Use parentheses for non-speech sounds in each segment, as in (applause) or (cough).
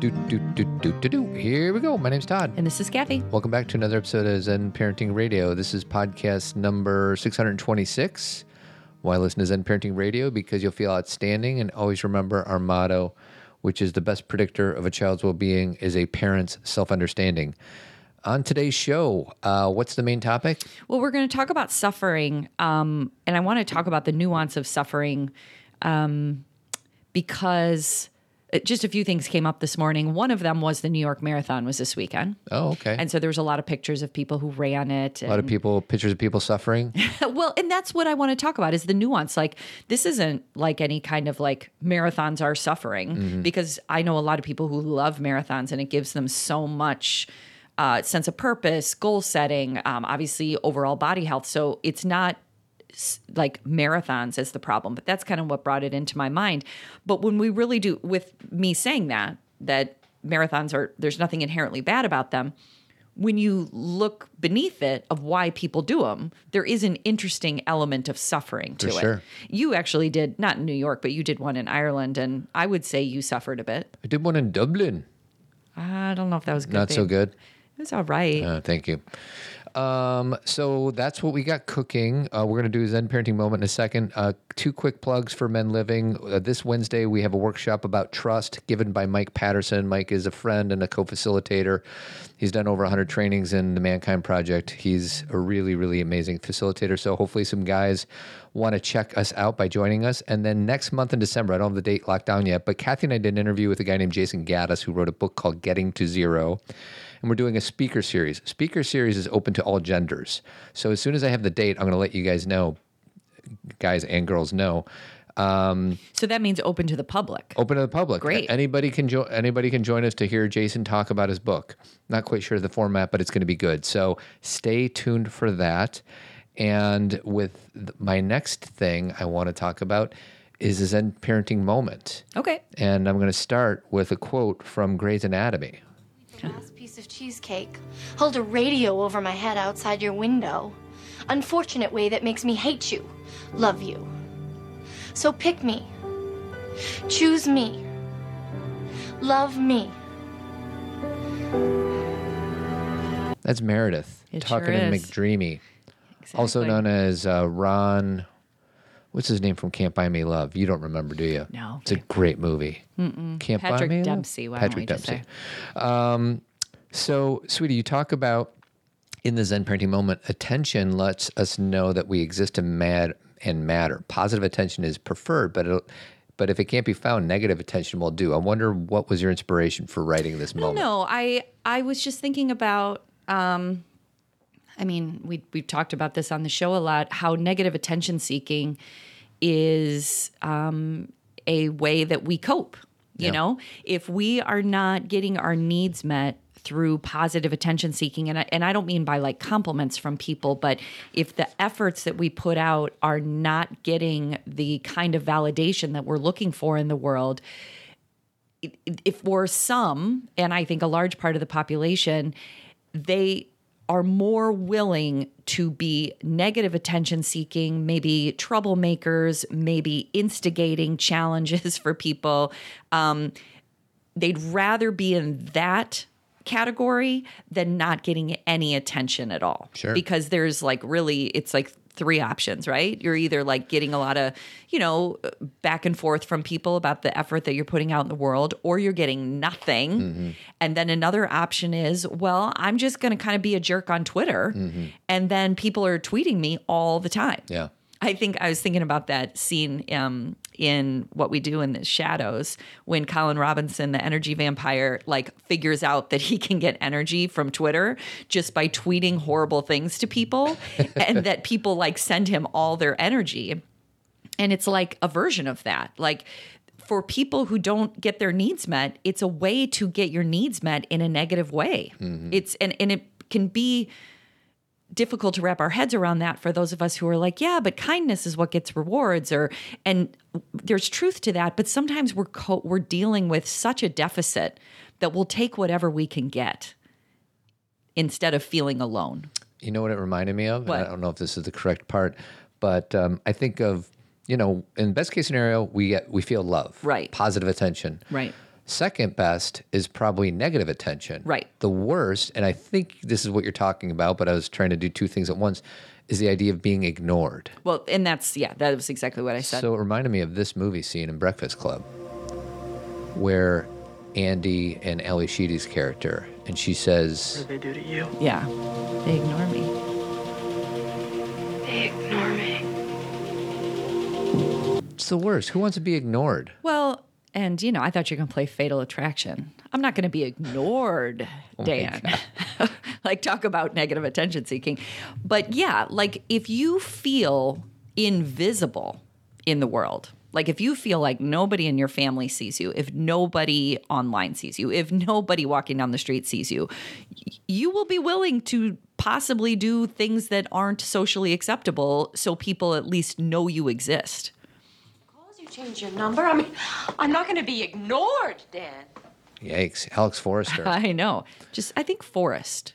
Do, do, do, do, do, do. Here we go. My name's Todd. And this is Kathy. Welcome back to another episode of Zen Parenting Radio. This is podcast number 626. Why listen to Zen Parenting Radio? Because you'll feel outstanding. And always remember our motto, which is the best predictor of a child's well being is a parent's self understanding. On today's show, uh, what's the main topic? Well, we're going to talk about suffering. Um, and I want to talk about the nuance of suffering um, because just a few things came up this morning. One of them was the New York Marathon was this weekend. Oh, okay. And so there was a lot of pictures of people who ran it. a lot of people, pictures of people suffering. (laughs) well, and that's what I want to talk about is the nuance. Like this isn't like any kind of like marathons are suffering Mm-hmm. because I know a lot of people who love marathons and it gives them so much uh, sense of purpose, goal setting, um, obviously overall body health. So it's not like marathons as the problem, but that's kind of what brought it into my mind. But when we really do, with me saying that, that marathons are, there's nothing inherently bad about them. When you look beneath it of why people do them, there is an interesting element of suffering to For it. sure. You actually did, not in New York, but you did one in Ireland, and I would say you suffered a bit. I did one in Dublin. I don't know if that was good. Not so good. It was all right. Uh, thank you. Um, so that's what we got cooking. Uh, we're going to do a Zen parenting moment in a second. Uh, two quick plugs for Men Living. Uh, this Wednesday, we have a workshop about trust given by Mike Patterson. Mike is a friend and a co facilitator. He's done over 100 trainings in the Mankind Project. He's a really, really amazing facilitator. So hopefully, some guys want to check us out by joining us. And then next month in December, I don't have the date locked down yet, but Kathy and I did an interview with a guy named Jason Gaddis who wrote a book called Getting to Zero and we're doing a speaker series. Speaker series is open to all genders. So as soon as I have the date, I'm going to let you guys know, guys and girls know. Um, so that means open to the public. open to the public. Great. Anybody can join. Anybody can join us to hear Jason talk about his book. Not quite sure of the format, but it's going to be good. So stay tuned for that. And with th- my next thing I want to talk about is a Zen parenting moment. Okay. And I'm going to start with a quote from Grey's Anatomy. Last piece of cheesecake. Hold a radio over my head outside your window. Unfortunate way that makes me hate you. Love you. So pick me. Choose me. Love me. That's Meredith It talking sure to is. McDreamy, also known as uh, Ron. What's his name from Can't Buy Me Love? You don't remember, do you? No. It's a great movie. Can't Buy Patrick Me Love? Dempsey, why don't Patrick we just Dempsey. Um, so, sweetie, you talk about in the Zen parenting moment, attention lets us know that we exist and mad and matter. Positive attention is preferred, but but if it can't be found, negative attention will do. I wonder what was your inspiration for writing this moment. No, I I was just thinking about. Um, I mean, we we've talked about this on the show a lot. How negative attention seeking is um, a way that we cope. You Yeah. know, if we are not getting our needs met through positive attention seeking and I, and I don't mean by like compliments from people but if the efforts that we put out are not getting the kind of validation that we're looking for in the world if for some, and I think a large part of the population, they are more willing to be negative attention seeking, maybe troublemakers, maybe instigating challenges (laughs) for people. Um, they'd rather be in that category than not getting any attention at all. Sure. Because there's like really, it's like three options, right? You're either like getting a lot of, you know, back and forth from people about the effort that you're putting out in the world, or you're getting nothing. And then another option is, well, I'm just going to kind of be a jerk on Twitter. And then people are tweeting me all the time. Yeah. I think I was thinking about that scene um, in What We Do in the Shadows when Colin Robinson, the energy vampire, like figures out that he can get energy from Twitter just by tweeting horrible things to people, (laughs) and that people like send him all their energy. And it's like a version of that. Like for people who don't get their needs met, it's a way to get your needs met in a negative way. Mm-hmm. It's and and it can be difficult to wrap our heads around that for those of us who are like, yeah, but kindness is what gets rewards or and there's truth to that, but sometimes we're co- we're dealing with such a deficit that we'll take whatever we can get instead of feeling alone. You know what it reminded me of? I don't know if this is the correct part, but um, I think of you know, in best case scenario, we get we feel love, Right. Positive attention, Right. Second best is probably negative attention. Right. The worst, and I think this is what you're talking about, but I was trying to do two things at once, is the idea of being ignored. Well, and that's yeah, that was exactly what I said. So it reminded me of this movie scene in Breakfast Club where Andy and Ally Sheedy's character, and she says, What did they do to you? yeah, they ignore me. They ignore me. It's the worst. Who wants to be ignored? Well, and you know, I thought you were gonna play Fatal Attraction. I'm not gonna be ignored, oh Dan. (laughs) like talk about negative attention seeking. But yeah, like if you feel invisible in the world, like if you feel like nobody in your family sees you, if nobody online sees you, if nobody walking down the street sees you, you will be willing to possibly do things that aren't socially acceptable so people at least know you exist. You change your number? I mean, I'm not going to be ignored, Dan. Yikes. Alex Forrester. (laughs) I know. Just I think Forrest.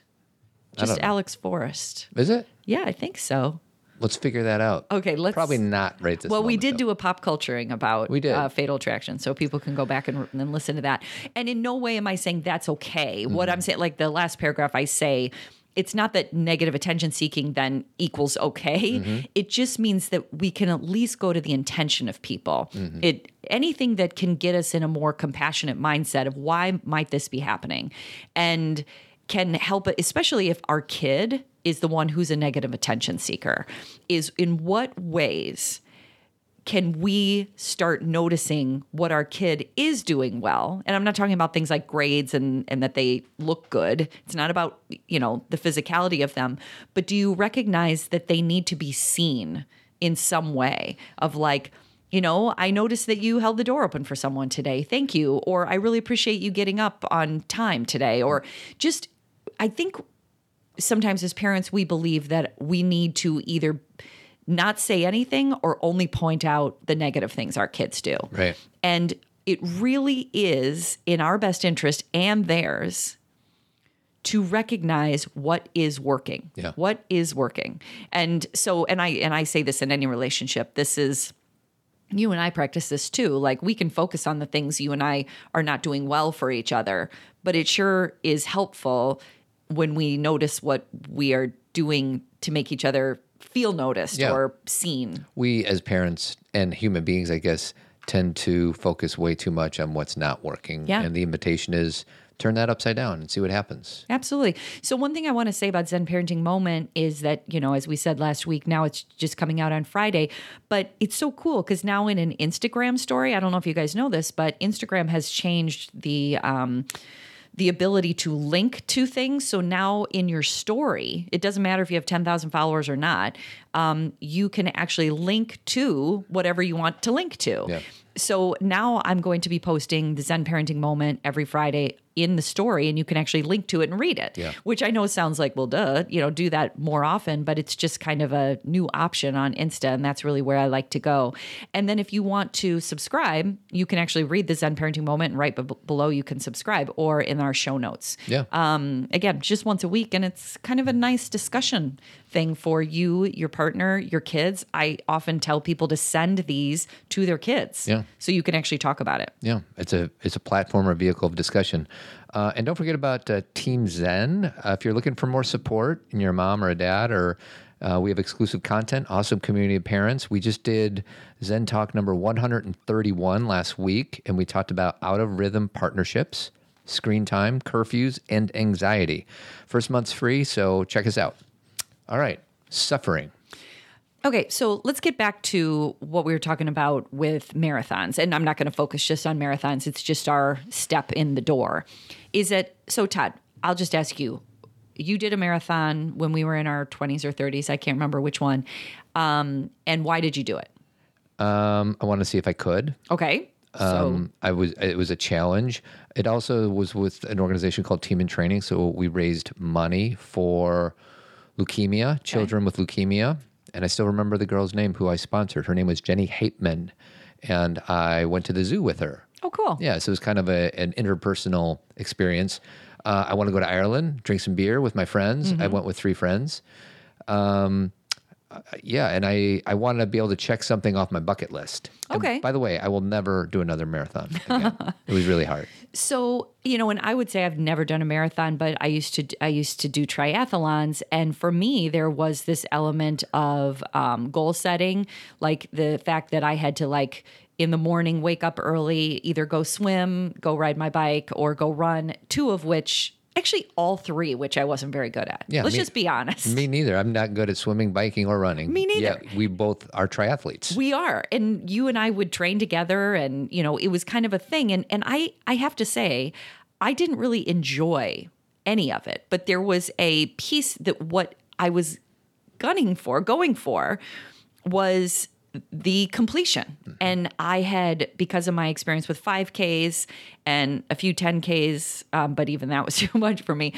Just. Alex Forrest. is it? Yeah, I think so. Let's figure that out. Okay, let's Probably not right this Well, we did though. do a pop culturing about We did. Uh, Fatal Attraction, so people can go back and, and listen to that. And in no way am I saying that's okay. What Mm-hmm. I'm saying, like the last paragraph, I say. It's not that negative attention seeking then equals okay. Mm-hmm. It just means that we can at least go to the intention of people. Mm-hmm. It anything that can get us in a more compassionate mindset of why might this be happening, and can help especially if our kid is the one who's a negative attention seeker. Is in what ways can we start noticing what our kid is doing well? And i'm not talking about things like grades and and that they look good. It's not about you know the physicality of them. But do you recognize that they need to be seen in some way of like you know i noticed that you held the door open for someone today. Thank you. Or i really appreciate you getting up on time today. Or just i think sometimes as parents we believe that we need to either not say anything or only point out the negative things our kids do. Right. And it really is in our best interest and theirs to recognize what is working. Yeah. What is working. And so and I and I say this in any relationship, this is you and I practice this too. Like we can focus on the things you and I are not doing well for each other, but it sure is helpful when we notice what we are doing to make each other feel noticed Yeah. or seen. We, as parents and human beings, I guess, tend to focus way too much on what's not working. Yeah. And the invitation is turn that upside down and see what happens. Absolutely. So one thing I want to say about Zen Parenting Moment is that, you know, as we said last week, now it's just coming out on Friday, but it's so cool because now in an Instagram story, I don't know if you guys know this, but Instagram has changed the um the ability to link to things. So now in your story, it doesn't matter if you have 10,000 followers or not, um, you can actually link to whatever you want to link to. Yeah. So now I'm going to be posting the Zen Parenting Moment every Friday in the story, and you can actually link to it and read it. Yeah. Which I know sounds like, well, duh, you know, do that more often, but it's just kind of a new option on Insta, and that's really where I like to go. And then if you want to subscribe, you can actually read the Zen Parenting Moment, and right b- below you can subscribe, or in our show notes. Yeah. Um, again, just once a week, and it's kind of a nice discussion thing for you, your partner, your kids. I often tell people to send these to their kids, Yeah. so you can actually talk about it. Yeah, it's a it's a platform or vehicle of discussion. Uh, and don't forget about uh, Team Zen. Uh, if you're looking for more support in you're mom or a dad, or uh, we have exclusive content, awesome community of parents. We just did Zen Talk number 131 last week, and we talked about out of rhythm partnerships, screen time, curfews, and anxiety. First month's free, so check us out. All right, suffering. Okay, so let's get back to what we were talking about with marathons. And I'm not going to focus just on marathons, it's just our step in the door. Is it so, Todd? I'll just ask you. You did a marathon when we were in our 20s or 30s. I can't remember which one. Um, and why did you do it? Um, I want to see if I could. Okay. So, Um, I was it was a challenge. It also was with an organization called Team in Training. So we raised money for leukemia, children with leukemia, and I still remember the girl's name who I sponsored. Her name was Jenny Hateman, and I went to the zoo with her. oh, cool. Yeah, so it was kind of a, an interpersonal experience. Uh, I want to go to Ireland, drink some beer with my friends. I went with three friends. Um, yeah, and I I want to be able to check something off my bucket list. And Okay. by the way, I will never do another marathon. Again. (laughs) it was really hard. So, you know, and I would say I've never done a marathon, but I used to I used to do triathlons, and for me, there was this element of um, goal setting, like the fact that I had to like in the morning wake up early, either go swim, go ride my bike, or go run. Two of which, actually, all three, which I wasn't very good at. Yeah, let's me- just be honest. Me neither. I'm not good at swimming, biking, or running. Me neither. Yeah, we both are triathletes. We are. And you and I would train together and you know, it was kind of a thing and and I I have to say I didn't really enjoy any of it, but there was a piece that what I was gunning for, going for was the completion. And I had, because of my experience with 5Ks and a few 10Ks, um, but even that was (laughs) too much for me.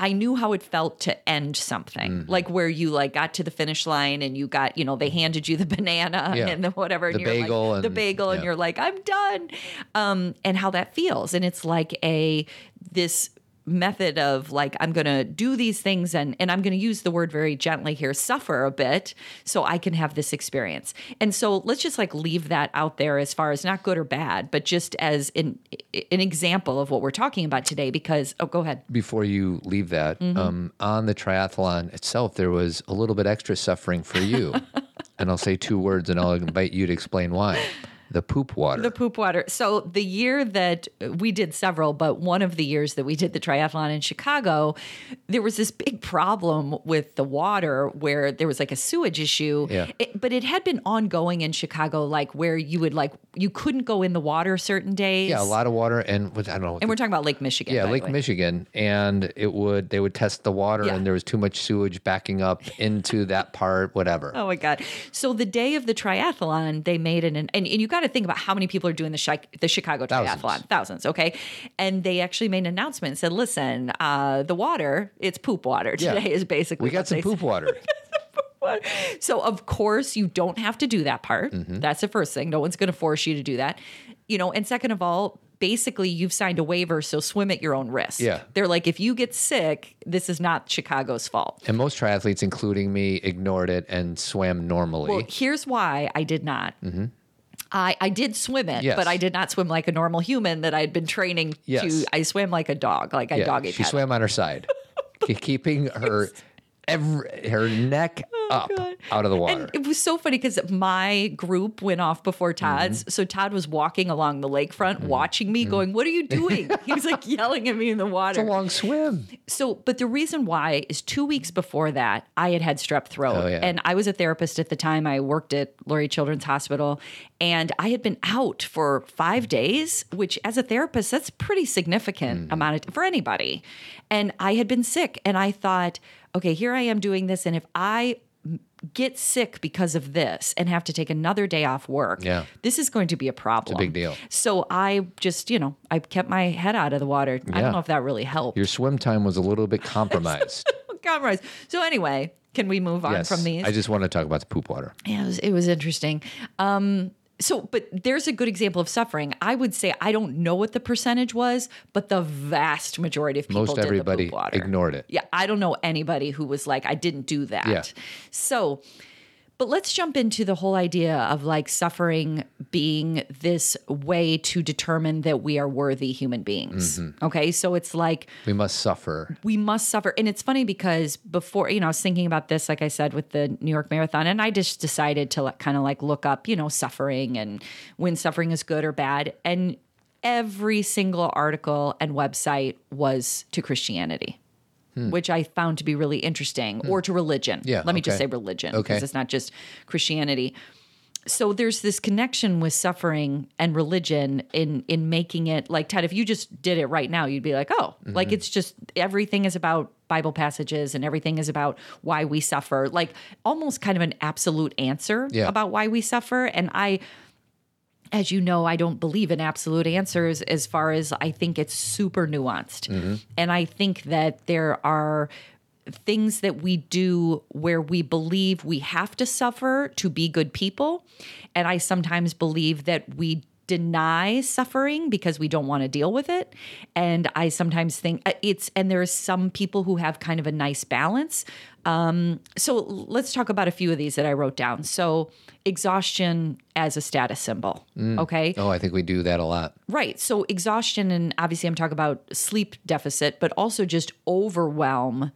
I knew how it felt to end something, like where you like got to the finish line and you got, you know, they handed you the (laughs) banana Yeah. and the whatever, The and you're bagel like, the and- bagel, and you're like, I'm done, um, and how that feels, and it's like a this method of like I'm going to do these things and and I'm going to use the word very gently here suffer a bit so I can have this experience. And so let's just like leave that out there as far as not good or bad, but just as an an example of what we're talking about today because oh go ahead. Before you leave that, Mm-hmm. um, on the triathlon itself, there was a little bit extra suffering for you. (laughs) and I'll say two words and I'll invite you to explain why. The poop water. The poop water. So the year that uh, we did several, but one of the years that we did the triathlon in Chicago, there was this big problem with the water where there was like a sewage issue. Yeah. It- but it had been ongoing in Chicago, like where you would like you couldn't go in the water certain days. yeah, a lot of water and I don't know. And we're talking about Lake Michigan. yeah, Lake. Michigan, and it would they would test the water, Yeah. and there was too much sewage backing up into that part, whatever. (laughs) Oh my God. So the day of the triathlon, they made an, and, and you got to think about how many people are doing the, Chi- the Chicago Thousands. triathlon. Thousands. Okay. And they actually made an announcement and said, listen, uh, the water, it's poop water Yeah. today is basically we (laughs) got some poop water. So of course you don't have to do that part. Mm-hmm. That's the first thing. No one's going to force you to do that. You know, and second of all, basically you've signed a waiver, so swim at your own risk. Yeah. They're like, if you get sick, this is not Chicago's fault. And most triathletes, including me, ignored it and swam normally. Well, here's why I did not. I, I did swim it, Mm-hmm. Yes. but I did not swim like a normal human that I'd been training Yes. to. I swam like a dog, like I yeah, doggy she paddle. swam on her side, (laughs) keeping her every her neck (laughs) up out of the water. Oh, And it was so funny because my group went off before Todd's. Mm-hmm. So Todd was walking along the lakefront, watching me, going, What are you (laughs) doing? he was like yelling at me in the water. it's a long swim. So, but the reason why is two weeks before that, I had had strep throat. Oh, yeah. And I was a therapist at the time. I worked at Lurie Children's Hospital. And I had been out for five days, which as a therapist, that's pretty significant Mm. amount of for anybody. And I had been sick. And I thought, okay, here I am doing this. And if I get sick because of this and have to take another day off work, Yeah. this is going to be a problem. big deal. So I just, you know, I kept my head out of the water. I don't know if that really helped. Your swim time was a little bit (laughs) compromised. (laughs) compromise. So anyway, can we move on yes, from these? I just want to talk about the poop water. yeah, it was, it was interesting. Um, so, but there's a good example of suffering. I would say I don't know what the percentage was, but the vast majority of people Most did everybody the poop water. ignored it. Yeah, I don't know anybody who was like, I didn't do that. Yeah. So, but let's jump into the whole idea of like suffering being this way to determine that we are worthy human beings. Mm-hmm. Okay, so it's like We must suffer. we must suffer. And it's funny because before, you know, I was thinking about this, like I said, with the New York Marathon, and I just decided to like, kind of like look up, you know, suffering and when suffering is good or bad. And every single article and website was to Christianity. Which I found to be really interesting, or to religion. Hmm. Yeah, Let me just say religion, Okay. because it's not just Christianity so there's this connection with suffering and religion in in making it like Ted if you just did it right now you'd be like oh Mm-hmm. like it's just everything is about bible passages and everything is about why we suffer like almost kind of an absolute answer Yeah. about why we suffer and i as you know, I don't believe in absolute answers as far as I think it's super nuanced. Mm-hmm. And I think that there are things that we do where we believe we have to suffer to be good people. And I sometimes believe that we deny suffering because we don't want to deal with it. And I sometimes think uh, it's, and there are some people who have kind of a nice balance. Um, so let's talk about a few of these that I wrote down. So, exhaustion as a status symbol. Okay. Oh, I think we do that a lot. Right. So exhaustion, and obviously I'm talking about sleep deficit, but also just overwhelm.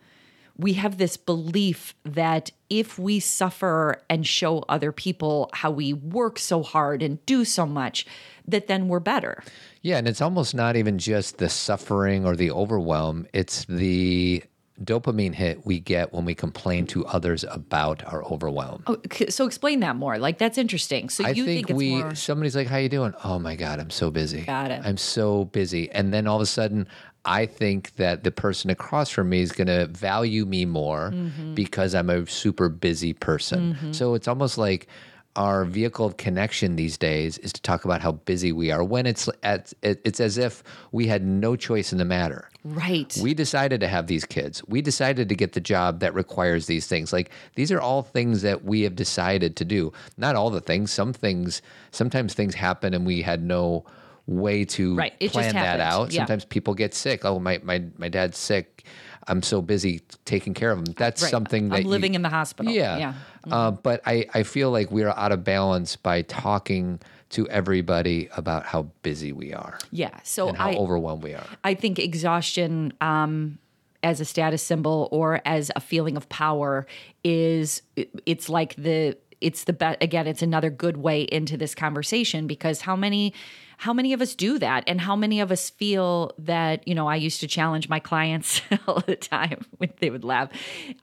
We have this belief that if we suffer and show other people how we work so hard and do so much, that then we're better. Yeah, and it's almost not even just the suffering or the overwhelm, it's the dopamine hit we get when we complain to others about our overwhelm. Oh, so explain that more. Like that's interesting. So I you think, think, we more somebody's like, "How you doing?" Oh my god, I'm so busy. Got it. I'm so busy, and then all of a sudden, I think that the person across from me is going to value me more Mm-hmm. because I'm a super busy person. So it's almost like our vehicle of connection these days is to talk about how busy we are. When it's at, it- it's as if we had no choice in the matter. right. We decided to have these kids. We decided to get the job that requires these things. Like these are all things that we have decided to do. Not all the things. Some things, sometimes things happen and we had no way to Right. Plan that out. Yeah. Sometimes people get sick. Oh, my, my, my dad's sick. I'm so busy taking care of him. That's Right. something that I'm you- living in the hospital. yeah. Yeah. Uh, but I, I feel like we are out of balance by talking to everybody about how busy we are Yeah. So and how I overwhelmed we are. I think exhaustion um, as a status symbol or as a feeling of power is it's like the it's the best again it's another good way into this conversation because how many how many of us do that? And how many of us feel that you know i used to challenge my clients (laughs) all the time when they would laugh.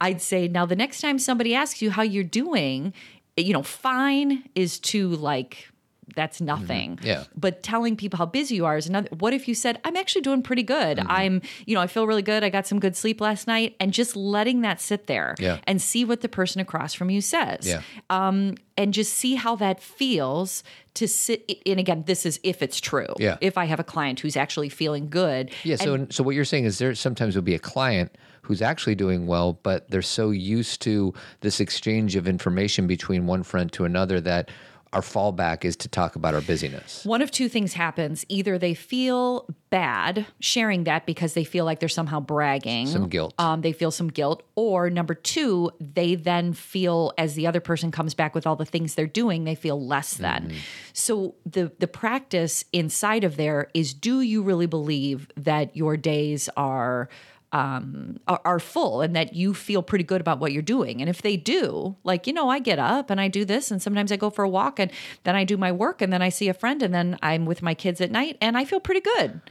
I'd say now the next time somebody asks you how you're doing you know fine is too like that's nothing. Yeah. But telling people how busy you are is another. What if you said, I'm actually doing pretty good. Mm-hmm. I'm, you know, I feel really good. I got some good sleep last night. And just letting that sit there Yeah. and see what the person across from you says. Yeah. Um, and just see how that feels to sit. And again, this is if it's true. Yeah. If I have a client who's actually feeling good. Yeah. So, so what you're saying is there sometimes will be a client who's actually doing well, but they're so used to this exchange of information between one friend to another that our fallback is to talk about our busyness. One of two things happens. Either they feel bad sharing that because they feel like they're somehow bragging. Some guilt. Um, they feel some guilt. Or number two, they then feel as the other person comes back with all the things they're doing, they feel less than. Mm-hmm. So the the practice inside of there is do you really believe that your days are um, are, are full and that you feel pretty good about what you're doing. And if they do, like, you know, I get up and I do this, and sometimes I go for a walk and then I do my work and then I see a friend and then I'm with my kids at night and I feel pretty good.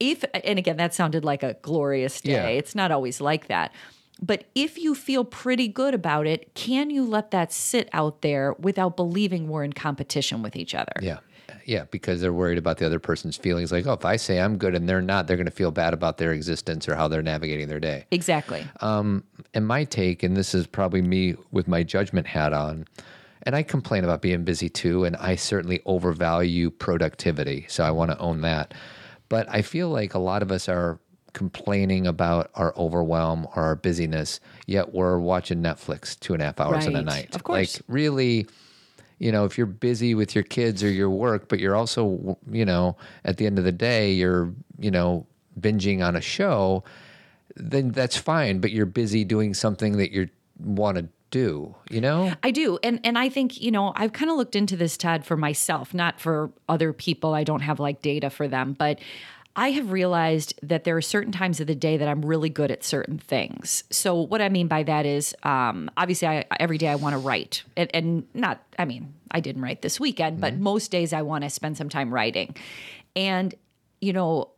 If, and again, that sounded like a glorious day. Yeah. It's not always like that. But if you feel pretty good about it, can you let that sit out there without believing we're in competition with each other? Yeah. Yeah, because they're worried about the other person's feelings. Like, oh, if I say I'm good and they're not, they're going to feel bad about their existence or how they're navigating their day. Exactly. Um, and my take, and this is probably me with my judgment hat on, and I complain about being busy too, and I certainly overvalue productivity. So I want to own that. But I feel like a lot of us are complaining about our overwhelm or our busyness, yet we're watching Netflix two and a half hours in a Right. night. Of course. Like, really, you know, if you're busy with your kids or your work, but you're also, you know, at the end of the day, you're, you know, binging on a show, then that's fine. But you're busy doing something that you want to do, you know? I do. And and I think, you know, I've kind of looked into this Todd for myself, not for other people. I don't have like data for them, but I have realized that there are certain times of the day that I'm really good at certain things. So what I mean by that is, um, obviously, I, every day I want to write, and, and not. I mean, I didn't write this weekend, but most days I want to spend some time writing, and you know,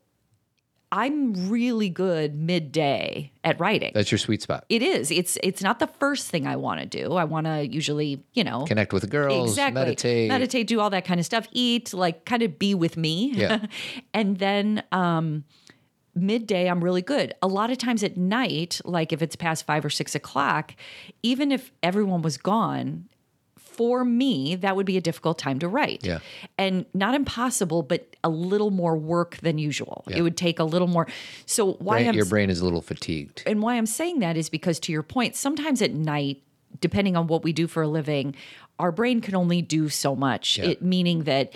I'm really good midday at writing. That's your sweet spot. It is. It's it's not the first thing I want to do. I want to usually, you know, Connect with the girls, exactly meditate. meditate, do all that kind of stuff, eat, like kind of be with me. Yeah. (laughs) and then um midday I'm really good. A lot of times at night, like if it's past five or six o'clock, even if everyone was gone, for me, that would be a difficult time to write. Yeah. And not impossible, but a little more work than usual. It would take a little more. So why Brain- I'm your brain is a little fatigued. and why I'm saying that is because, to your point, sometimes at night, depending on what we do for a living, our brain can only do so much. It meaning that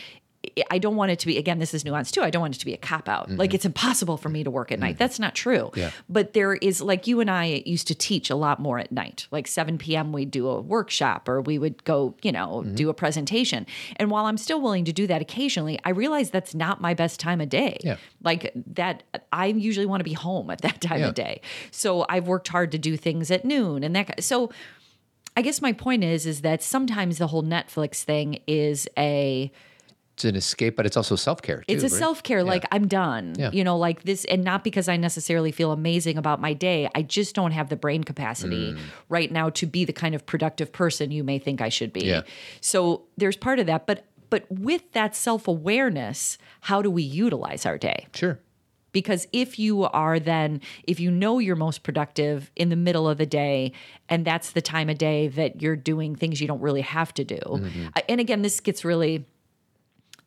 I don't want it to be again. This is nuance too. I don't want it to be a cop out. Mm-hmm. Like it's impossible for me to work at night. Mm. That's not true. Yeah. But there is like you and I used to teach a lot more at night. Like 7 p.m. we'd do a workshop or we would go, you know, mm-hmm. do a presentation. And while I'm still willing to do that occasionally, I realize that's not my best time of day. Yeah. Like that, I usually want to be home at that (laughs) time Yeah. of day. So I've worked hard to do things at noon and that. So I guess my point is, is that sometimes the whole Netflix thing is a It's an escape, but it's also self care. it's a self care. Like I'm done. Yeah. You know, like this, and not because I necessarily feel amazing about my day. I just don't have the brain capacity Mm. right now to be the kind of productive person you may think I should be. Yeah. So there's part of that, but but with that self awareness, how do we utilize our day? Sure. because if you are then if you know you're most productive in the middle of the day and that's the time of day that you're doing things you don't really have to do I- and again this gets really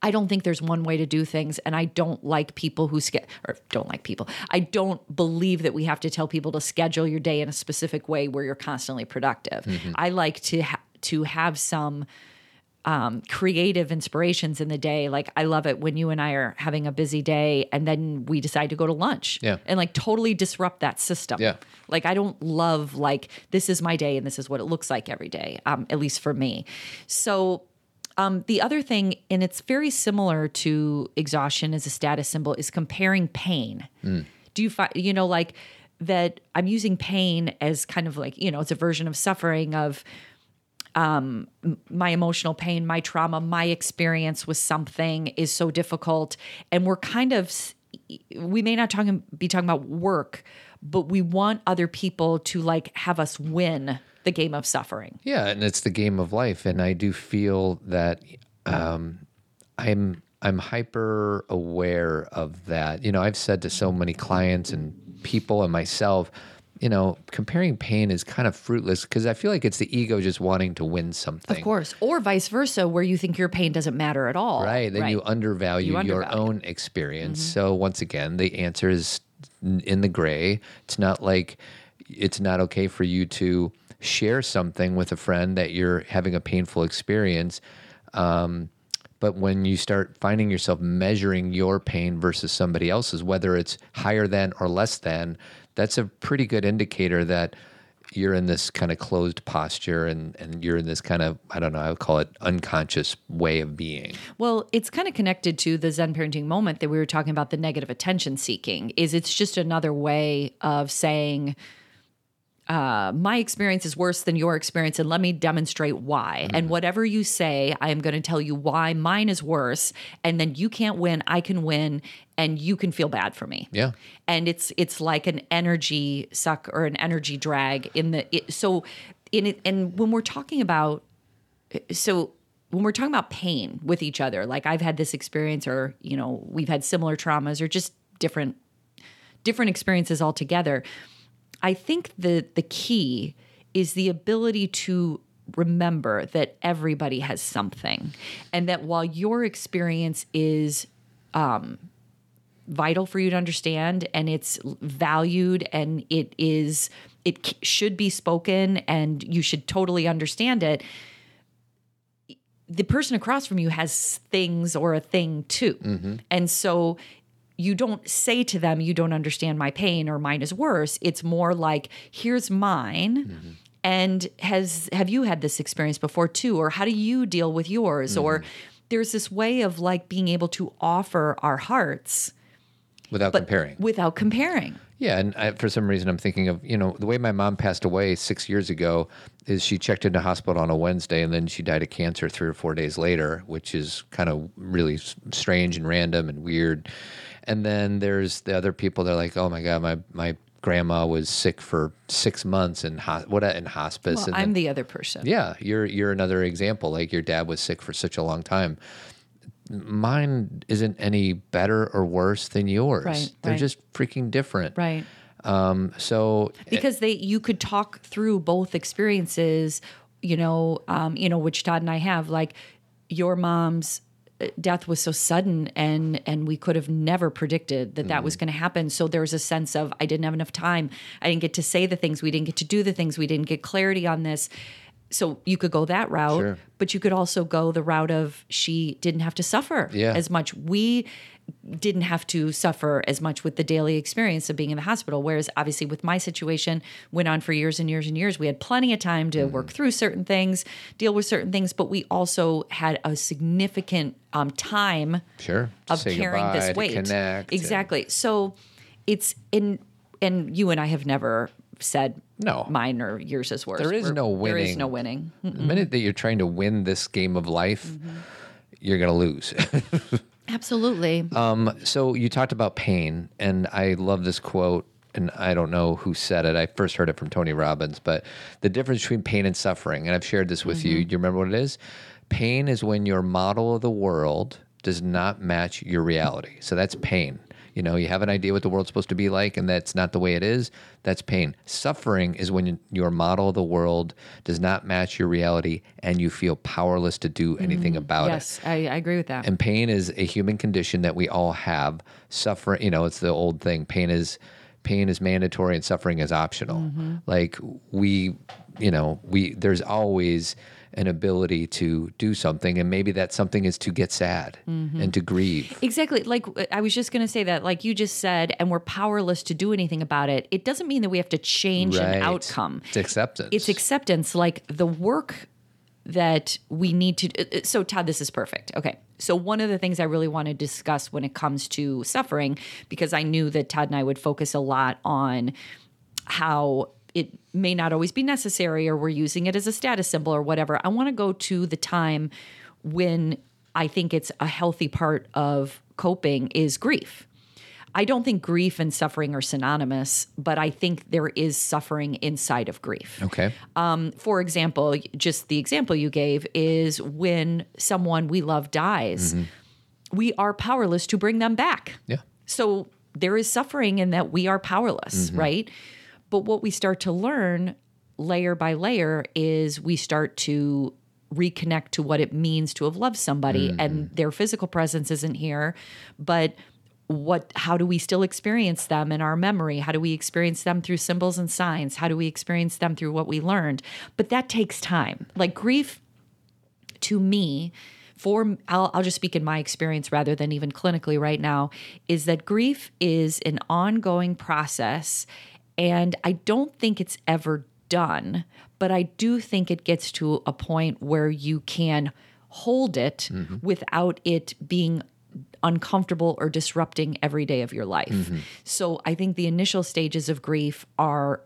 I don't think there's one way to do things, and I don't like people who ske- or don't like people. I don't believe that we have to tell people to schedule your day in a specific way where you're constantly productive. I like to ha- to have some um, creative inspirations in the day. Like I love it when you and I are having a busy day and then we decide to go to lunch Yeah. and like totally disrupt that system. Yeah. Like I don't love like this is my day and this is what it looks like every day, um, at least for me. So um, the other thing, and it's very similar to exhaustion as a status symbol, is comparing pain. Do you find, you know, like that I'm using pain as kind of like, you know, it's a version of suffering of um, my emotional pain, my trauma, my experience with something is so difficult. And we're kind of, we may not talking, be talking about work, but we want other people to like have us win the game of suffering. Yeah, and it's the game of life, and I do feel that um, I'm I'm hyper aware of that. You know, I've said to so many clients and people and myself, you know, comparing pain is kind of fruitless because I feel like it's the ego just wanting to win something. Of course. Or vice versa, where you think your pain doesn't matter at all. Right. Then you undervalue You your undervalue. Mm-hmm. own experience. So once again, the answer is in the gray. It's not like it's not okay for you to share something with a friend that you're having a painful experience. Um, but when you start finding yourself measuring your pain versus somebody else's, whether it's higher than or less than, that's a pretty good indicator that you're in this kind of closed posture and, and you're in this kind of, I don't know, I would call it unconscious way of being. Well, it's kind of connected to the Zen parenting moment that we were talking about the negative attention seeking. Is it's just another way of saying uh, my experience is worse than your experience, and let me demonstrate why. And whatever you say, I am going to tell you why mine is worse, and then you can't win, I can win, and you can feel bad for me Yeah. and it's it's like an energy suck or an energy drag in the it, so in it and when we're talking about so when we're talking about pain with each other like i've had this experience or you know we've had similar traumas or just different different experiences altogether i think the the key is the ability to remember that everybody has something and that while your experience is um, vital for you to understand and it's valued and it is it should be spoken and you should totally understand it the person across from you has things or a thing too. Mm-hmm. And so you don't say to them you don't understand my pain or mine is worse. It's more like here's mine. Mm-hmm. And has have you had this experience before too? Or how do you deal with yours? Or mm-hmm. there's this way of like being able to offer our hearts Without comparing. without comparing. Yeah, and I, for some reason, I'm thinking of you know the way my mom passed away six years ago is she checked into hospital on a Wednesday and then she died of cancer three or four days later, which is kind of really strange and random and weird. And then there's the other people. They're like, oh my god, my my grandma was sick for six months in ho- what in hospice. well, and i'm then- the other person yeah, you're you're another example. Like your dad was sick for such a long time. Mine isn't any better or worse than yours. Right, They're right. just freaking different. right Um, so because they you could talk through both experiences you know um, you know which todd and i have like your mom's uh, death was so sudden and and we could have never predicted that that was mm. going to happen so there was a sense of i didn't have enough time i didn't get to say the things we didn't get to do the things we didn't get clarity on this so you could go that route, Sure. but you could also go the route of she didn't have to suffer Yeah. as much. We didn't have to suffer as much with the daily experience of being in the hospital. Whereas obviously with my situation went on for years and years and years. We had plenty of time to Mm-hmm. work through certain things, deal with certain things, but we also had a significant um, time Sure. of Say carrying this weight. Connect. and- Exactly. So it's in and you and I have never said No. mine or yours is worse. There is We're- no There is winning. no winning. The minute that you're trying to win this game of life, Mm-hmm. you're going to lose. (laughs) Absolutely. Um, so you talked about pain, and I love this quote. And I don't know who said it. I first heard it from Tony Robbins, but the difference between pain and suffering, and I've shared this with you. Do you remember what it is? Pain is when your model of the world does not match your reality. So that's pain. You know, you have an idea what the world's supposed to be like, and that's not the way it is. That's pain. Suffering is when your model of the world does not match your reality, and you feel powerless to do anything mm-hmm. about it. yes, I, I agree with that. And pain is a human condition that we all have. Suffering, you know, it's the old thing. Pain is pain is mandatory and suffering is optional. Mm-hmm. Like we, you know, we there's always an ability to do something and maybe that something is to get sad and to grieve. Exactly. Like I was just going to say that, like you just said, and we're powerless to do anything about it. It doesn't mean that we have to change Right. an outcome. It's acceptance. It's acceptance. Like the work that we need to. uh, uh, So, Todd, this is perfect. Okay. So, one of the things I really want to discuss when it comes to suffering, because I knew that Todd and I would focus a lot on how it may not always be necessary or we're using it as a status symbol or whatever. I want to go to the time when I think it's a healthy part of coping is grief. I don't think grief and suffering are synonymous, but I think there is suffering inside of grief. okay. Um, for example, just the example you gave is when someone we love dies, we are powerless to bring them back. Yeah. So there is suffering in that we are powerless, right? But what we start to learn layer by layer is we start to reconnect to what it means to have loved somebody mm-hmm. and their physical presence isn't here, but what how do we still experience them in our memory? How do we experience them through symbols and signs? How do we experience them through what we learned? But that takes time. Like grief to me for I'll, I'll just speak in my experience rather than even clinically right now is that grief is an ongoing process and i don't think it's ever done but i do think it gets to a point where you can hold it mm-hmm. without it being uncomfortable or disrupting every day of your life mm-hmm. so i think the initial stages of grief are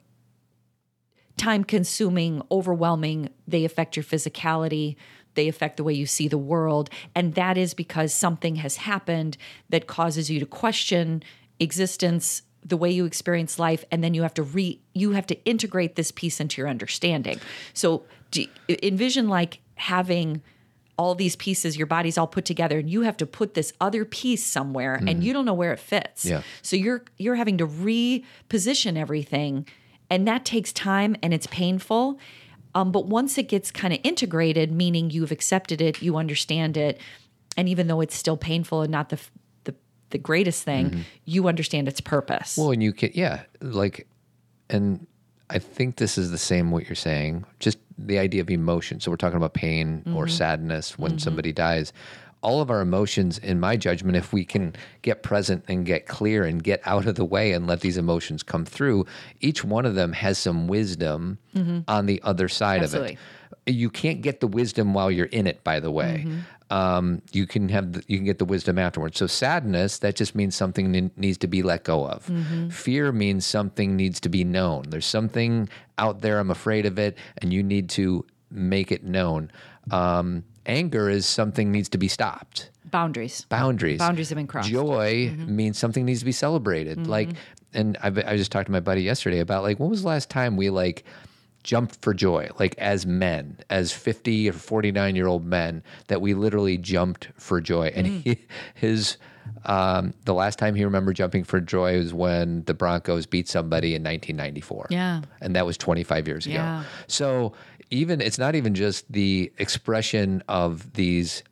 time consuming, overwhelming. They affect your physicality. They affect the way you see the world. And that is because something has happened that causes you to question existence, the way you experience life, and then you have to re you have to integrate this piece into your understanding. So do, envision like having all these pieces, your body's all put together, and you have to put this other piece somewhere, and you don't know where it fits. Yeah. So you're you're having to reposition everything, and that takes time and it's painful. Um, but once it gets kind of integrated, meaning you've accepted it, you understand it, and even though it's still painful and not the the, greatest thing, mm-hmm. you understand its purpose. Well, and you can, yeah, like, and I think this is the same what you're saying, just the idea of emotion. So we're talking about pain or mm-hmm. sadness when mm-hmm. somebody dies. All of our emotions, in my judgment, if we can get present and get clear and get out of the way and let these emotions come through, each one of them has some wisdom on the other side Absolutely. of it. You can't get the wisdom while you're in it, by the way. Um, you can have the, you can get the wisdom afterwards. So sadness that just means something ne- needs to be let go of. Fear means something needs to be known. There's something out there. I'm afraid of it, and you need to make it known. Um, anger is something needs to be stopped Boundaries. boundaries. Boundaries have been crossed. Joy means something needs to be celebrated. Like, and I, I just talked to my buddy yesterday about like, when was the last time we like jumped for joy, like as men, as 50 or 49 year old men, that we literally jumped for joy. And he, his, um, the last time he remembered jumping for joy was when the Broncos beat somebody in 1994. Yeah. And that was 25 years ago. Yeah. So even, it's not even just the expression of these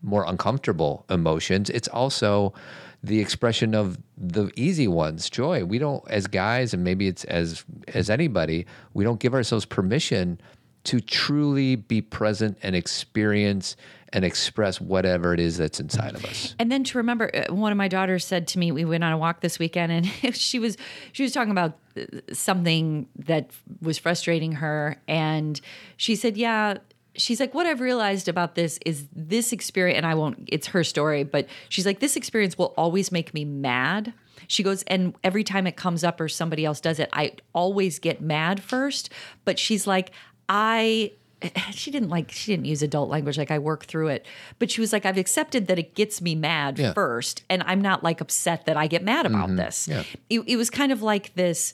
more uncomfortable emotions. It's also the expression of the easy ones, joy. We don't, as guys, and maybe it's as as anybody, we don't give ourselves permission to truly be present and experience and express whatever it is that's inside of us. And then to remember, uh, one of my daughters said to me, we went on a walk this weekend, and (laughs) she was she was talking about uh, something that was frustrating her, and she said, "Yeah." She's like, what I've realized about this is this experience, and I won't, it's her story, but she's like, this experience will always make me mad. She goes, and every time it comes up or somebody else does it, I always get mad first. But she's like, I (laughs) she didn't like she didn't use adult language like I work through it but she was like I've accepted that it gets me mad Yeah. first and I'm not like upset that I get mad about mm-hmm. this Yeah. it, it was kind of like this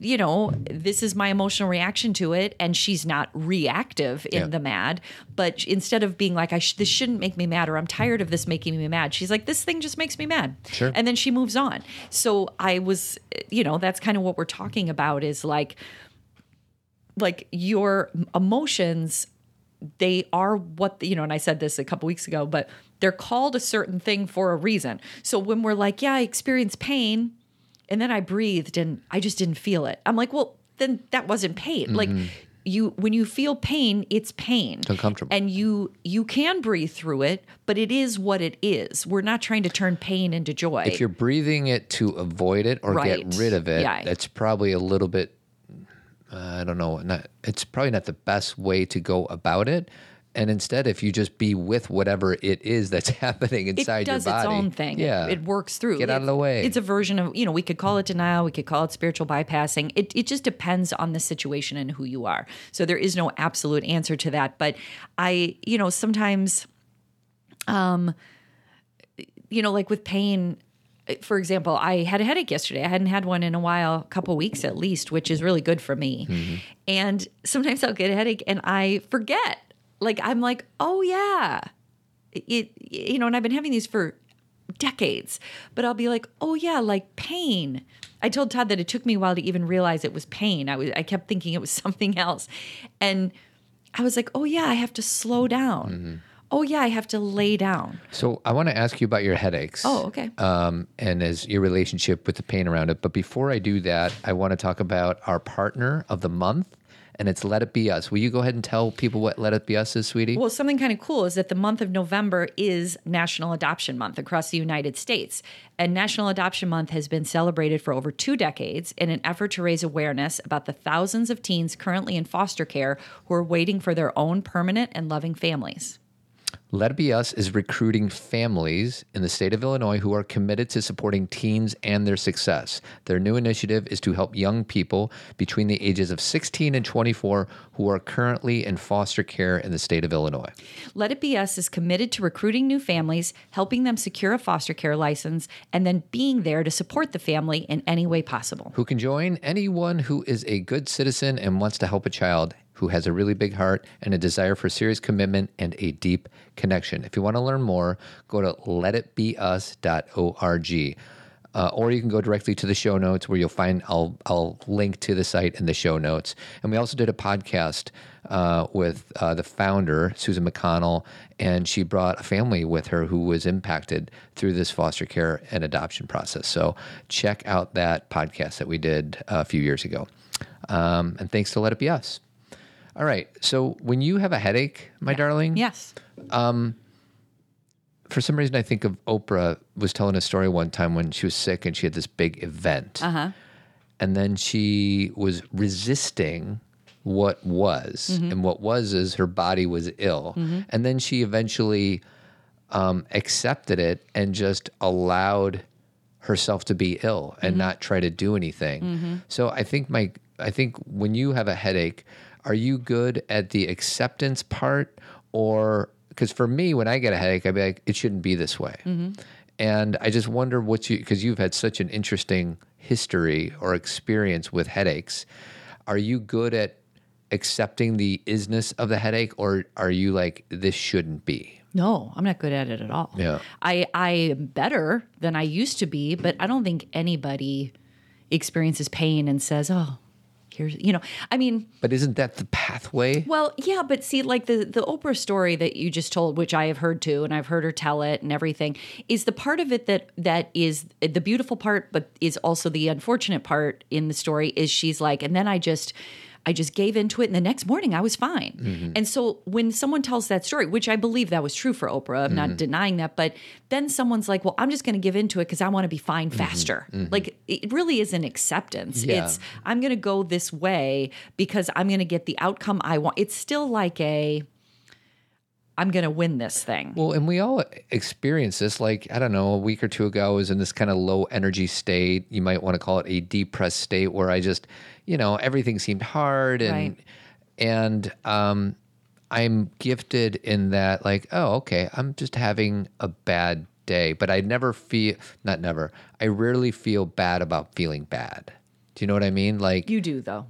you know this is my emotional reaction to it and she's not reactive in Yeah. the mad but instead of being like I sh- this shouldn't make me mad or I'm tired of this making me mad she's like this thing just makes me mad Sure. and then she moves on so I was eh, you know that's kind of what we're talking about is like like your emotions they are what you know and i said this a couple weeks ago but they're called a certain thing for a reason so when we're like yeah i experience pain and then i breathed and i just didn't feel it i'm like well then that wasn't pain like you when you feel pain it's pain it's uncomfortable. and you you can breathe through it but it is what it is we're not trying to turn pain into joy If you're breathing it to avoid it or Right. get rid of it, Yeah. that's probably a little bit. Uh, I don't know. Not. It's probably not the best way to go about it. And instead, if you just be with whatever it is that's (laughs) happening inside your body, it does its own thing. Yeah, It, it works through. Get out of the way. It's a version of, you know, we could call it denial, we could call it spiritual bypassing. It, it just depends on the situation and who you are. So there is no absolute answer to that. But I, you know, sometimes, um, you know, like with pain, for example, I had a headache yesterday. I hadn't had one in a while, a couple weeks at least, which is really good for me. And sometimes I'll get a headache and I forget. Like I'm like, oh yeah, it you know, and I've been having these for decades. But I'll be like, oh yeah, like pain. I told Todd that it took me a while to even realize it was pain. I was I kept thinking it was (laughs) something else. And I was like, oh yeah, I have to slow down. Oh yeah, I have to lay down. so I want to ask you about your headaches. Oh, okay. um, and as your relationship with the pain around it. But before I do that, I want to talk about our partner of the month, and it's Let It Be Us. Will you go ahead and tell people what Let It Be Us is, sweetie? Well, something kind of cool is that the month of November is National Adoption Month across the United States. And National Adoption Month has been celebrated for over two decades in an effort to raise awareness about the thousands of teens currently in foster care who are waiting for their own permanent and loving families. Let It Be Us is recruiting families in the state of Illinois who are committed to supporting teens and their success. Their new initiative is to help young people between the ages of 16 and 24 who are currently in foster care in the state of Illinois. Let It Be Us is committed to recruiting new families, helping them secure a foster care license, and then being there to support the family in any way possible. who can join anyone who is a good citizen and wants to help a child who has a really big heart and a desire for serious commitment and a deep connection. If you want to learn more, go to letitbeus.org. Uh, or you can go directly to the show notes where you'll find I'll I'll link to the site in the show notes. And we also did a podcast uh, with uh, the founder Susan McConnell, and she brought a family with her who was impacted through this foster care and adoption process. So check out that podcast that we did a few years ago. Um, and thanks to Let It Be Us. All right. So when you have a headache, my darling, Yes. Um, for some reason I think of Oprah was telling a story one time when she was sick and she had this big event. Uh-huh. And then she was resisting what was. Mm-hmm. And what was is her body was ill. Mm-hmm. And then she eventually um, accepted it and just allowed herself to be ill and mm-hmm. not try to do anything. So I think my I think when you have a headache, are you good at the acceptance part or because for me when I get a headache I'd be like it shouldn't be this way. Mm-hmm. And I just wonder what you because you've had such an interesting history or experience with headaches. Are you good at accepting the isness of the headache or are you like this shouldn't be? No, I'm not good at it at all. Yeah. I I am better than I used to be, but I don't think anybody experiences pain and says, "Oh, here's," you know. I mean, But isn't that the pathway? well, yeah, but see, like the the Oprah story that you just told, which I have heard too, and I've heard her tell it and everything, is the part of it that that is the beautiful part, but is also the unfortunate part in the story. Is she's like, and then I just. I just gave into it. And the next morning I was fine. Mm-hmm. And so when someone tells that story, which I believe that was true for Oprah, I'm Mm-hmm. not denying that, but then someone's like, well, I'm just going to give into it because I want to be fine faster. Like it really is an acceptance. Mm-hmm. Yeah. It's, I'm going to go this way because I'm going to get the outcome I want. It's still like a, I'm going to win this thing. Well, and we all experience this. Like, I don't know, a week or two ago, I was in this kind of low energy state. You might want to call it a depressed state where I just, you know, everything seemed hard and, Right. and, um, I'm gifted in that, like, oh, okay, I'm just having a bad day, but I never feel, not never, I rarely feel bad about feeling bad. Do you know what I mean? Like, You do though.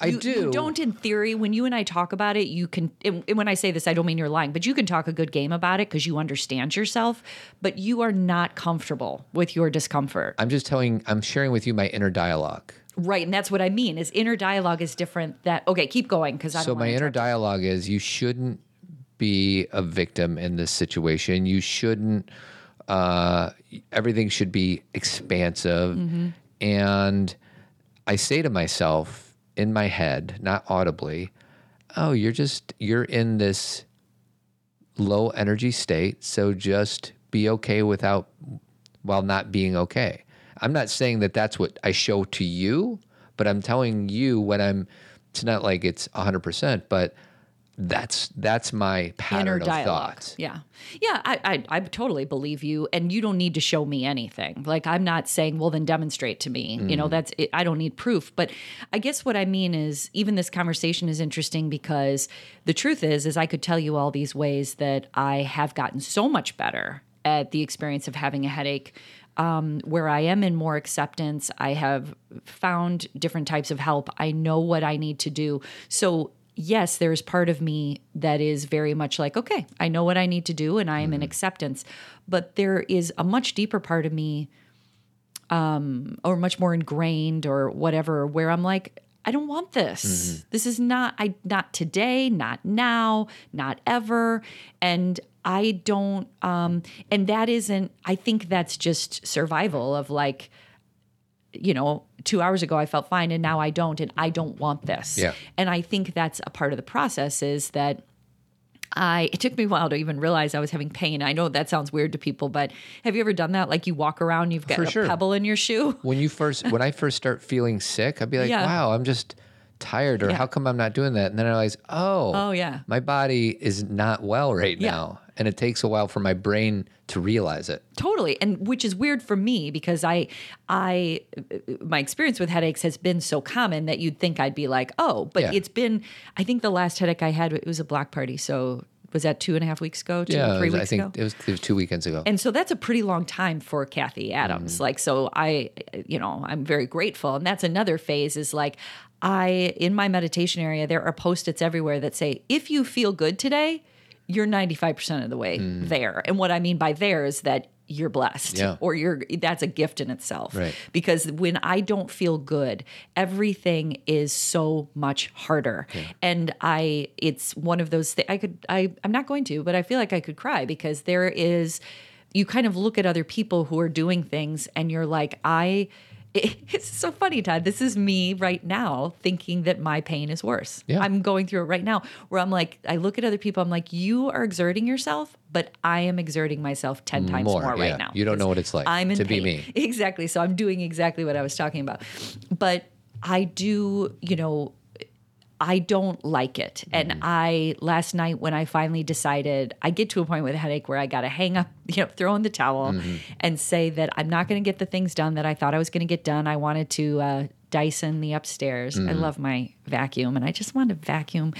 I you, do. You don't, in theory, when you and I talk about it, you can. And when I say this, I don't mean you're lying, but you can talk a good game about it because you understand yourself. But you are not comfortable with your discomfort, I'm just telling, I'm sharing with you my inner dialogue. right? And that's what I mean. Is inner dialogue is different. That okay? Keep going because I. So my inner dialogue is you shouldn't be a victim in this situation. You shouldn't. Uh, everything should be expansive, Mm-hmm. and I say to myself in my head, not audibly, "Oh, you're just you're in this low energy state, so just be okay without while not being okay." I'm not saying that that's what I show to you, but I'm telling you when I'm. It's not like it's 100, percent but that's that's my pattern inner of thoughts. Yeah, yeah. I, I I totally believe you, and you don't need to show me anything. Like I'm not saying, well, then demonstrate to me. You know, Mm. that's it. I don't need proof. But I guess what I mean is, even this conversation is interesting because the truth is, is I could tell you all these ways that I have gotten so much better at the experience of having a headache. Um, where I am in more acceptance, I have found different types of help. I know what I need to do. So yes, there's part of me that is very much like, okay, I know what I need to do and I am in acceptance. But there is a much deeper part of me, um, or much more ingrained or whatever, where I'm like, I don't want this. This is not I not today, not now, not ever. And I don't um and that isn't I think that's just survival of like you know, two hours ago I felt fine and now I don't, and I don't want this. Yeah. And I think that's a part of the process is that I it took me a while to even realize I was having pain. I know that sounds weird to people, but have you ever done that? Like you walk around, you've got For a sure. pebble in your shoe. (laughs) When you first, when I first start feeling sick, I'd be like, Yeah. "Wow, I'm just tired," or Yeah. "How come I'm not doing that?" And then I realize, "Oh, Oh, yeah. my body is not well right Yeah. now," and it takes a while for my brain to realize it. Totally. And which is weird for me because I I my experience with headaches has been so common that you'd think I'd be like, oh, but Yeah. it's been I think the last headache I had it was a block party. So was that two and a half weeks ago? Two yeah, three was- weeks I think ago? it was, it was two weekends ago. And so that's a pretty long time for Kathy Adams. Mm-hmm. Like, so I, you know, I'm very grateful. And that's another phase is like, I, in my meditation area, there are post its everywhere that say, if you feel good today, you're 95% of the way there. And what I mean by there is that you're blessed Mm. Yeah. or you're that's a gift in itself Right. because when i don't feel good everything is so much harder and i it's one of those things i could i i'm not going to but i feel like i could cry because there is you kind of look at other people who are doing things and you're like i (laughs) it's so funny todd this is me right now thinking that my pain is worse Yeah. i'm going through it right now where i'm like i look at other people i'm like you are exerting yourself but i am exerting myself 10 times More, more, yeah. right now You don't know what it's like i'm in to be pain. me. (laughs) Exactly. So I'm doing exactly what I was talking about. But I do, you know, I don't like it. And mm-hmm. I last night when I finally decided, I get to a point with a headache where I got to hang up, (laughs) you know, throw in the towel mm-hmm. and say that I'm not going to get the things done that I thought I was going to get done. I wanted to uh, Dyson the upstairs. I mm-hmm. love my vacuum and I just wanted to vacuum.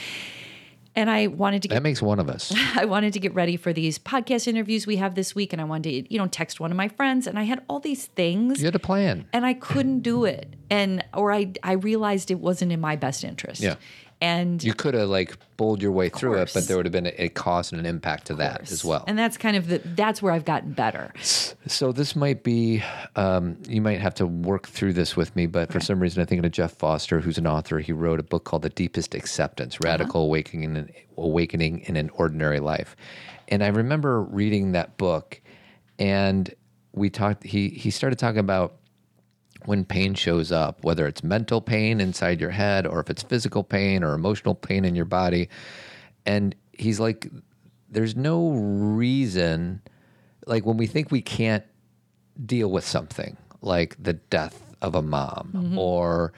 And I wanted to get that makes one of us. (laughs) I wanted to get ready for these podcast interviews we have this week, and I wanted to, you know, text one of my friends, and I had all these things, You had a plan. and I couldn't do it, and or I I realized it wasn't in my best interest. Yeah. And You could have like bowled your way through it, but there would have been a, a cost and an impact to that as well. and that's kind of the that's where I've gotten better. So this might be, um, you might have to work through this with me, but for some reason, I think of Jeff Foster, who's an author. He wrote a book called The Deepest Acceptance: Uh-huh. Radical Awakening in Awakening in an Ordinary Life. And I remember reading that book, and we talked. He he started talking about when pain shows up, whether it's mental pain inside your head or if it's physical pain or emotional pain in your body. And he's like, there's no reason, like when we think we can't deal with something like the death of a mom or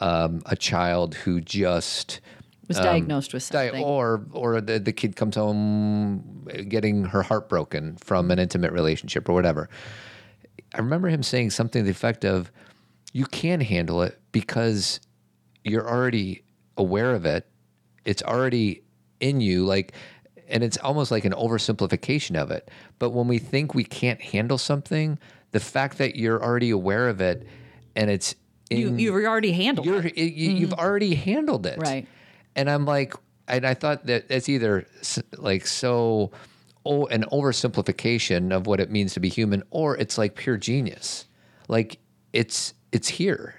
um, a child who just Was diagnosed with something. or or the, the kid comes home getting her heart broken from an intimate relationship or whatever. I remember him saying something to the effect of, "You can handle it because you're already aware of it. It's already in you." Like, and it's almost like an oversimplification of it. But when we think we can't handle something, the fact that you're already aware of it and it's you, in, you've already handled you're, it. you, mm-hmm. you've already handled it, Right. And I'm like, and I thought that that's either like so, oh, an oversimplification of what it means to be human, or it's like pure genius. Like it's it's here.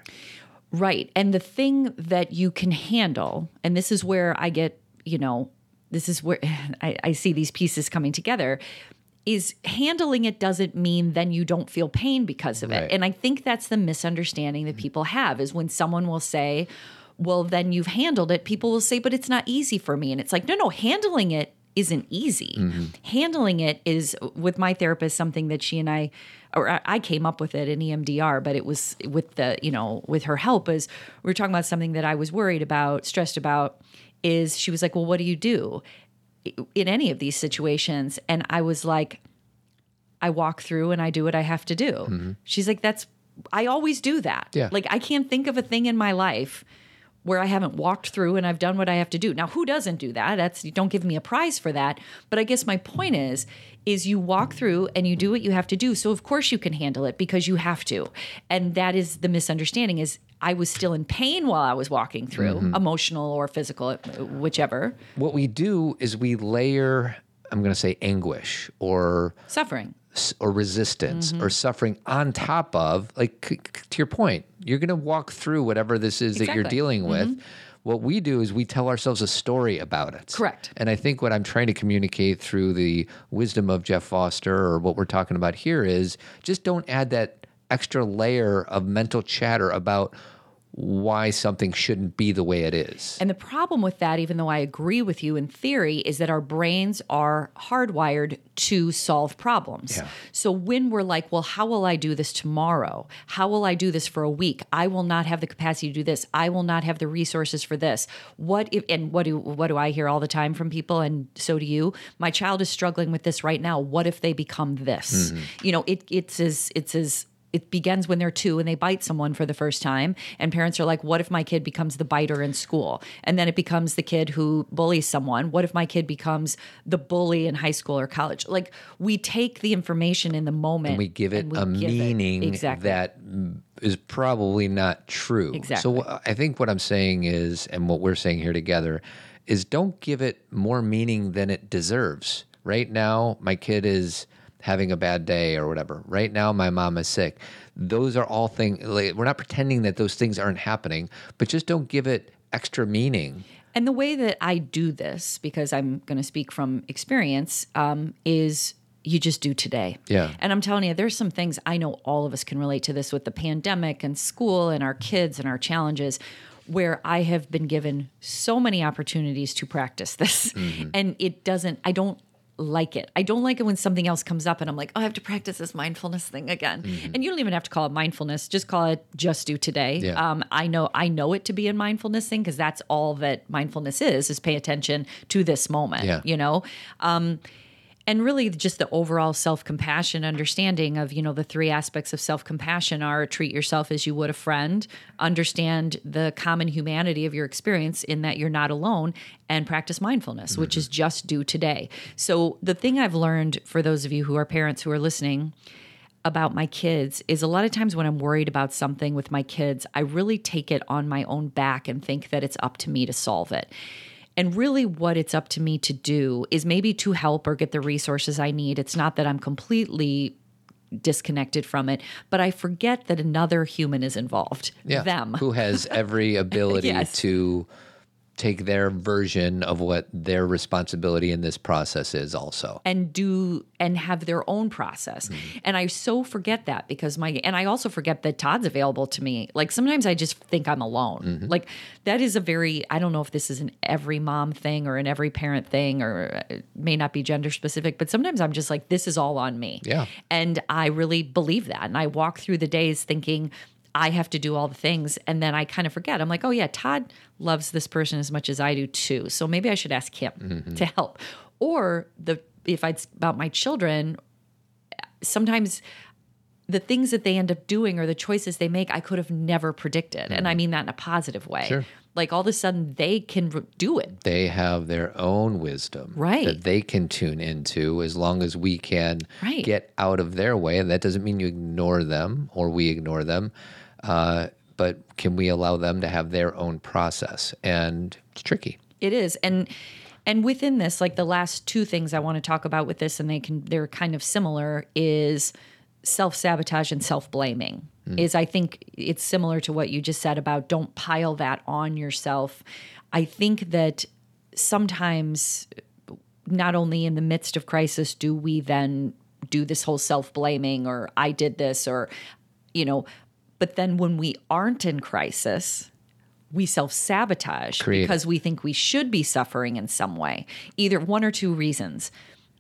Right. And the thing that you can handle, and this is where I get, you know, this is where (sighs) I, I see these pieces coming together, is handling it doesn't mean then you don't feel pain because of it. And I think that's the misunderstanding that mm-hmm. people have is when someone will say, well, then you've handled it, people will say, but it's not easy for me. And it's like, no, no, handling it isn't easy. Mm-hmm. Handling it is with my therapist something that she and I or I- came up with it in EMDR, but it was with the, you know, with her help is we were talking about something that I was worried about, stressed about is she was like, "Well, what do you do in any of these situations?" And I was like, I walk through and I do what I have to do. Mm-hmm. She's like, that's, I always do that. Yeah. Like, I can't think of a thing in my life where I haven't walked through and I've done what I have to do. Now, who doesn't do that? That's, you don't give me a prize for that. But I guess my point is, is you walk through and you do what you have to do. So of course you can handle it because you have to. And that is the misunderstanding is I was still in pain while I was walking through, mm-hmm. emotional or physical, whichever, What we do is we layer. I'm going to say anguish or suffering. Or resistance Mm-hmm. or suffering on top of like c- c- to your point you're going to walk through whatever this is that you're Exactly. dealing with what we do is we tell ourselves a story about it Correct. and i think what i'm trying to communicate through the wisdom of jeff foster or what we're talking about here is just don't add that extra layer of mental chatter about why something shouldn't be the way it is And the problem with that, even though I agree with you in theory, is that our brains are hardwired to solve problems. Yeah. So when we're like, well, how will I do this tomorrow? How will I do this for a week? I will not have the capacity to do this. I will not have the resources for this. What if and what do what do I hear all the time from people and so do you? My child is struggling with this right now. What if they become this? Mm-hmm. You know, it it's as it's as it begins when they're two and they bite someone for the first time and parents are like what if my kid becomes the biter in school and then it becomes the kid who bullies someone what if my kid becomes the bully in high school or college like we take the information in the moment and we give it we a give it- meaning exactly that mm, probably not true. Exactly. So I think what I'm saying is, and what we're saying here together, is don't give it more meaning than it deserves. Right now, my kid is having a bad day or whatever. Right now, my mom is sick. Those are all things. Like, we're not pretending that those things aren't happening, but just don't give it extra meaning. And the way that I do this, because I'm going to speak from experience, um, is you just do today. Yeah. And I'm telling you, there's some things I know all of us can relate to this with the pandemic and school and our kids and our challenges. Where I have been given so many opportunities to practice this, and it doesn't, I don't like it. I don't like it when something else comes up and I'm like, oh, I have to practice this mindfulness thing again. And you don't even have to call it mindfulness; just call it just do today. Yeah. Um, I know I know it to be a mindfulness thing because that's all that mindfulness is: is pay attention to this moment. Yeah. You know. Um, and really just the overall self-compassion understanding of you know the three aspects of self-compassion are treat yourself as you would a friend understand the common humanity of your experience in that you're not alone and practice mindfulness which is just do today so the thing i've learned for those of you who are parents who are listening about my kids is a lot of times when I'm worried about something with my kids, I really take it on my own back and think that it's up to me to solve it. And really, what it's up to me to do is maybe to help or get the resources I need. It's not that I'm completely disconnected from it, but I forget that another human is involved. Yeah. Them. Who has every (laughs) ability Yes. to take their version of what their responsibility in this process is also. and do and have their own process. Mm-hmm. And I so forget that because my and I also forget that Todd's available to me. Like sometimes I just think I'm alone. Mm-hmm. Like that is a very I don't know if this is an every mom thing or an every parent thing or it may not be gender specific, but sometimes I'm just like this is all on me. Yeah. And I really believe that. And I walk through the days thinking I have to do all the things. And then I kind of forget. I'm like, oh, yeah, Todd loves this person as much as I do too. So maybe I should ask him mm-hmm. to help. Or the if it's about my children, sometimes the things that they end up doing or the choices they make, I could have never predicted. And I mm-hmm. mean that in a positive way. Sure. Like all of a sudden they can do it. They have their own wisdom Right. that they can tune into as long as we can Right. get out of their way. And that doesn't mean you ignore them or we ignore them. Uh, but can we allow them to have their own process? And it's tricky. It is. And and within this, like the last two things I want to talk about with this, and they can they're kind of similar, is self sabotage and self blaming. Is I think it's similar to what you just said about don't pile that on yourself. I think that sometimes not only in the midst of crisis do we then do this whole self blaming or I did this or, you know, but then when we aren't in crisis, we self sabotage because we think we should be suffering in some way. Either one or two reasons.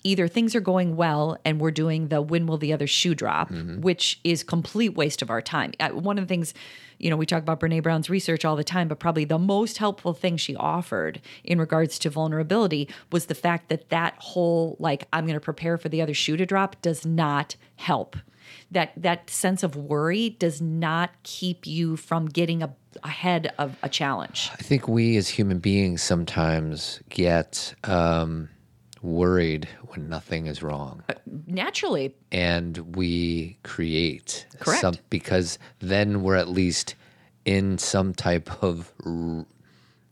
Either things are going well and we're doing the when will the other shoe drop, which is complete waste of our time. Uh, One of the things, you know, we talk about Brene Brown's research all the time, but probably the most helpful thing she offered in regards to vulnerability was the fact that that whole like I'm going to prepare for the other shoe to drop does not help that that sense of worry does not keep you from getting a, ahead of a challenge. I think we as human beings sometimes get um, worried when nothing is wrong. Naturally, and we create Correct. some because then we're at least in some type of r-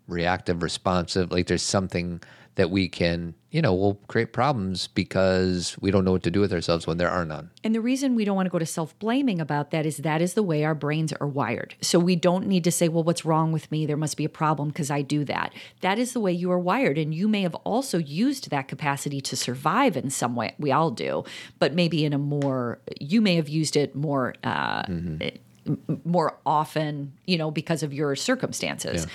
reactive responsive like there's something that we can you know we'll create problems because we don't know what to do with ourselves when there are none and the reason we don't want to go to self-blaming about that is that is the way our brains are wired. So we don't need to say, "Well, what's wrong with me? There must be a problem because I do that." That is the way you are wired and you may have also used that capacity to survive in some way. We all do, but maybe in a more you may have used it more uh m- more often, you know, because of your circumstances.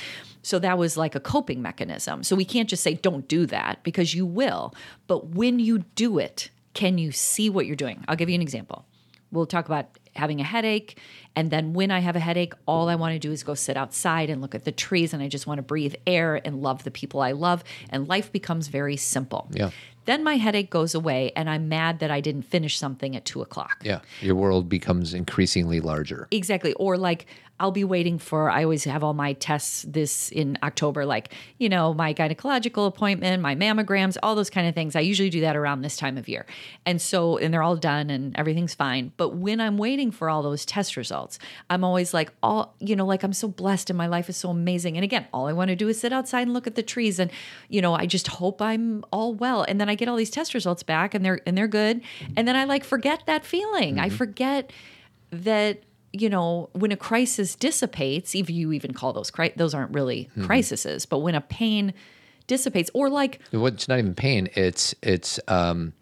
So that was like a coping mechanism. So we can't just say, don't do that because you will. But when you do it, can you see what you're doing? I'll give you an example. We'll talk about having a headache. And then when I have a headache, all I want to do is go sit outside and look at the trees and I just want to breathe air and love the people I love. And life becomes very simple. Yeah. Then my headache goes away and I'm mad that I didn't finish something at two o'clock. yeah your world becomes increasingly larger Exactly. Or like I'll be waiting for I always have all my tests this in October, like, you know, my gynecological appointment, my mammograms, all those kind of things. I usually do that around this time of year. And so and they're all done and everything's fine. But when I'm waiting for all those test results, I'm always like, all you know, like I'm so blessed and my life is so amazing. And again, all I want to do is sit outside and look at the trees and, you know, I just hope I'm all well. And then I get all these test results back and they're and they're good. And then I like forget that feeling. I mm-hmm. forget that you know when a crisis dissipates if you even call those cri- those aren't really crises but when a pain dissipates or like Well, it's not even pain it's it's um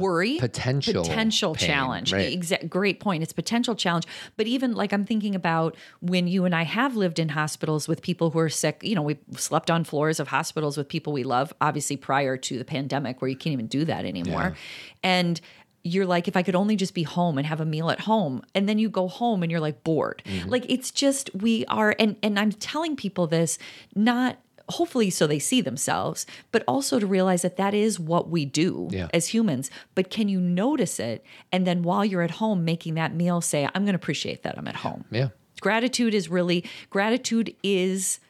worry? potential potential pain, challenge. right. exact great point it's potential challenge. But even like i'm thinking about when you and i have lived in hospitals with people who are sick you know we slept on floors of hospitals with people we love obviously prior to the pandemic where you can't even do that anymore. And you're like if i could only just be home and have a meal at home and then you go home and you're like bored Mm-hmm. like it's just we are and and i'm telling people this not hopefully so they see themselves but also to realize that that is what we do Yeah. as humans but can you notice it and then while you're at home making that meal say i'm going to appreciate that i'm at home yeah gratitude is really gratitude is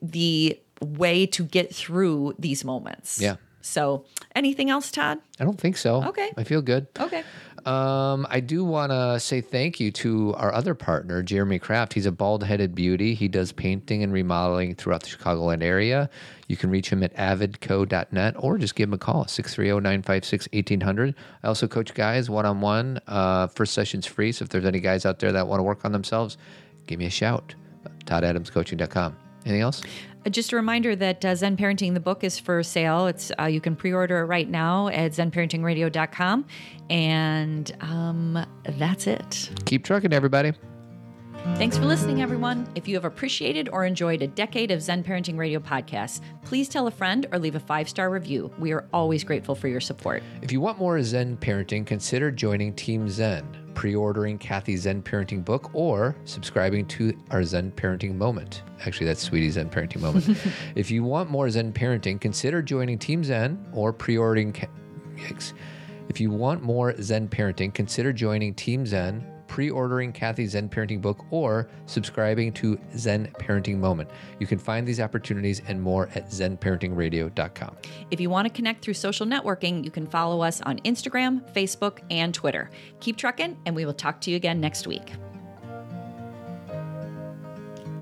the way to get through these moments Yeah. So anything else todd i don't think so Okay. i feel good okay Um, I do want to say thank you to our other partner, Jeremy Kraft. He's a bald headed beauty. He does painting and remodeling throughout the Chicagoland area. You can reach him at avidco.net or just give him a call, 630 956 1800. I also coach guys one on one. First session's free. So if there's any guys out there that want to work on themselves, give me a shout. ToddAdamsCoaching.com. Anything else? Uh, Just a reminder that uh, Zen Parenting, the book, is for sale. It's uh, you can pre-order it right now at zenparentingradio.com, and um, that's it. Keep trucking, everybody. Thanks for listening, everyone. If you have appreciated or enjoyed a decade of Zen Parenting Radio podcasts, please tell a friend or leave a five-star review. We are always grateful for your support. If you want more Zen parenting, consider joining Team Zen, pre ordering Kathy's Zen parenting book, or subscribing to our Zen parenting moment. Actually, that's Sweetie's Zen parenting moment. (laughs) if you want more Zen parenting, consider joining Team Zen or pre ordering. Ca- If you want more Zen parenting, consider joining Team Zen, pre ordering Kathy's Zen parenting book, or subscribing to Zen Parenting Moment. You can find these opportunities and more at zenparentingradio.com. If you want to connect through social networking, you can follow us on Instagram, Facebook, and Twitter. Keep trucking, and we will talk to you again next week.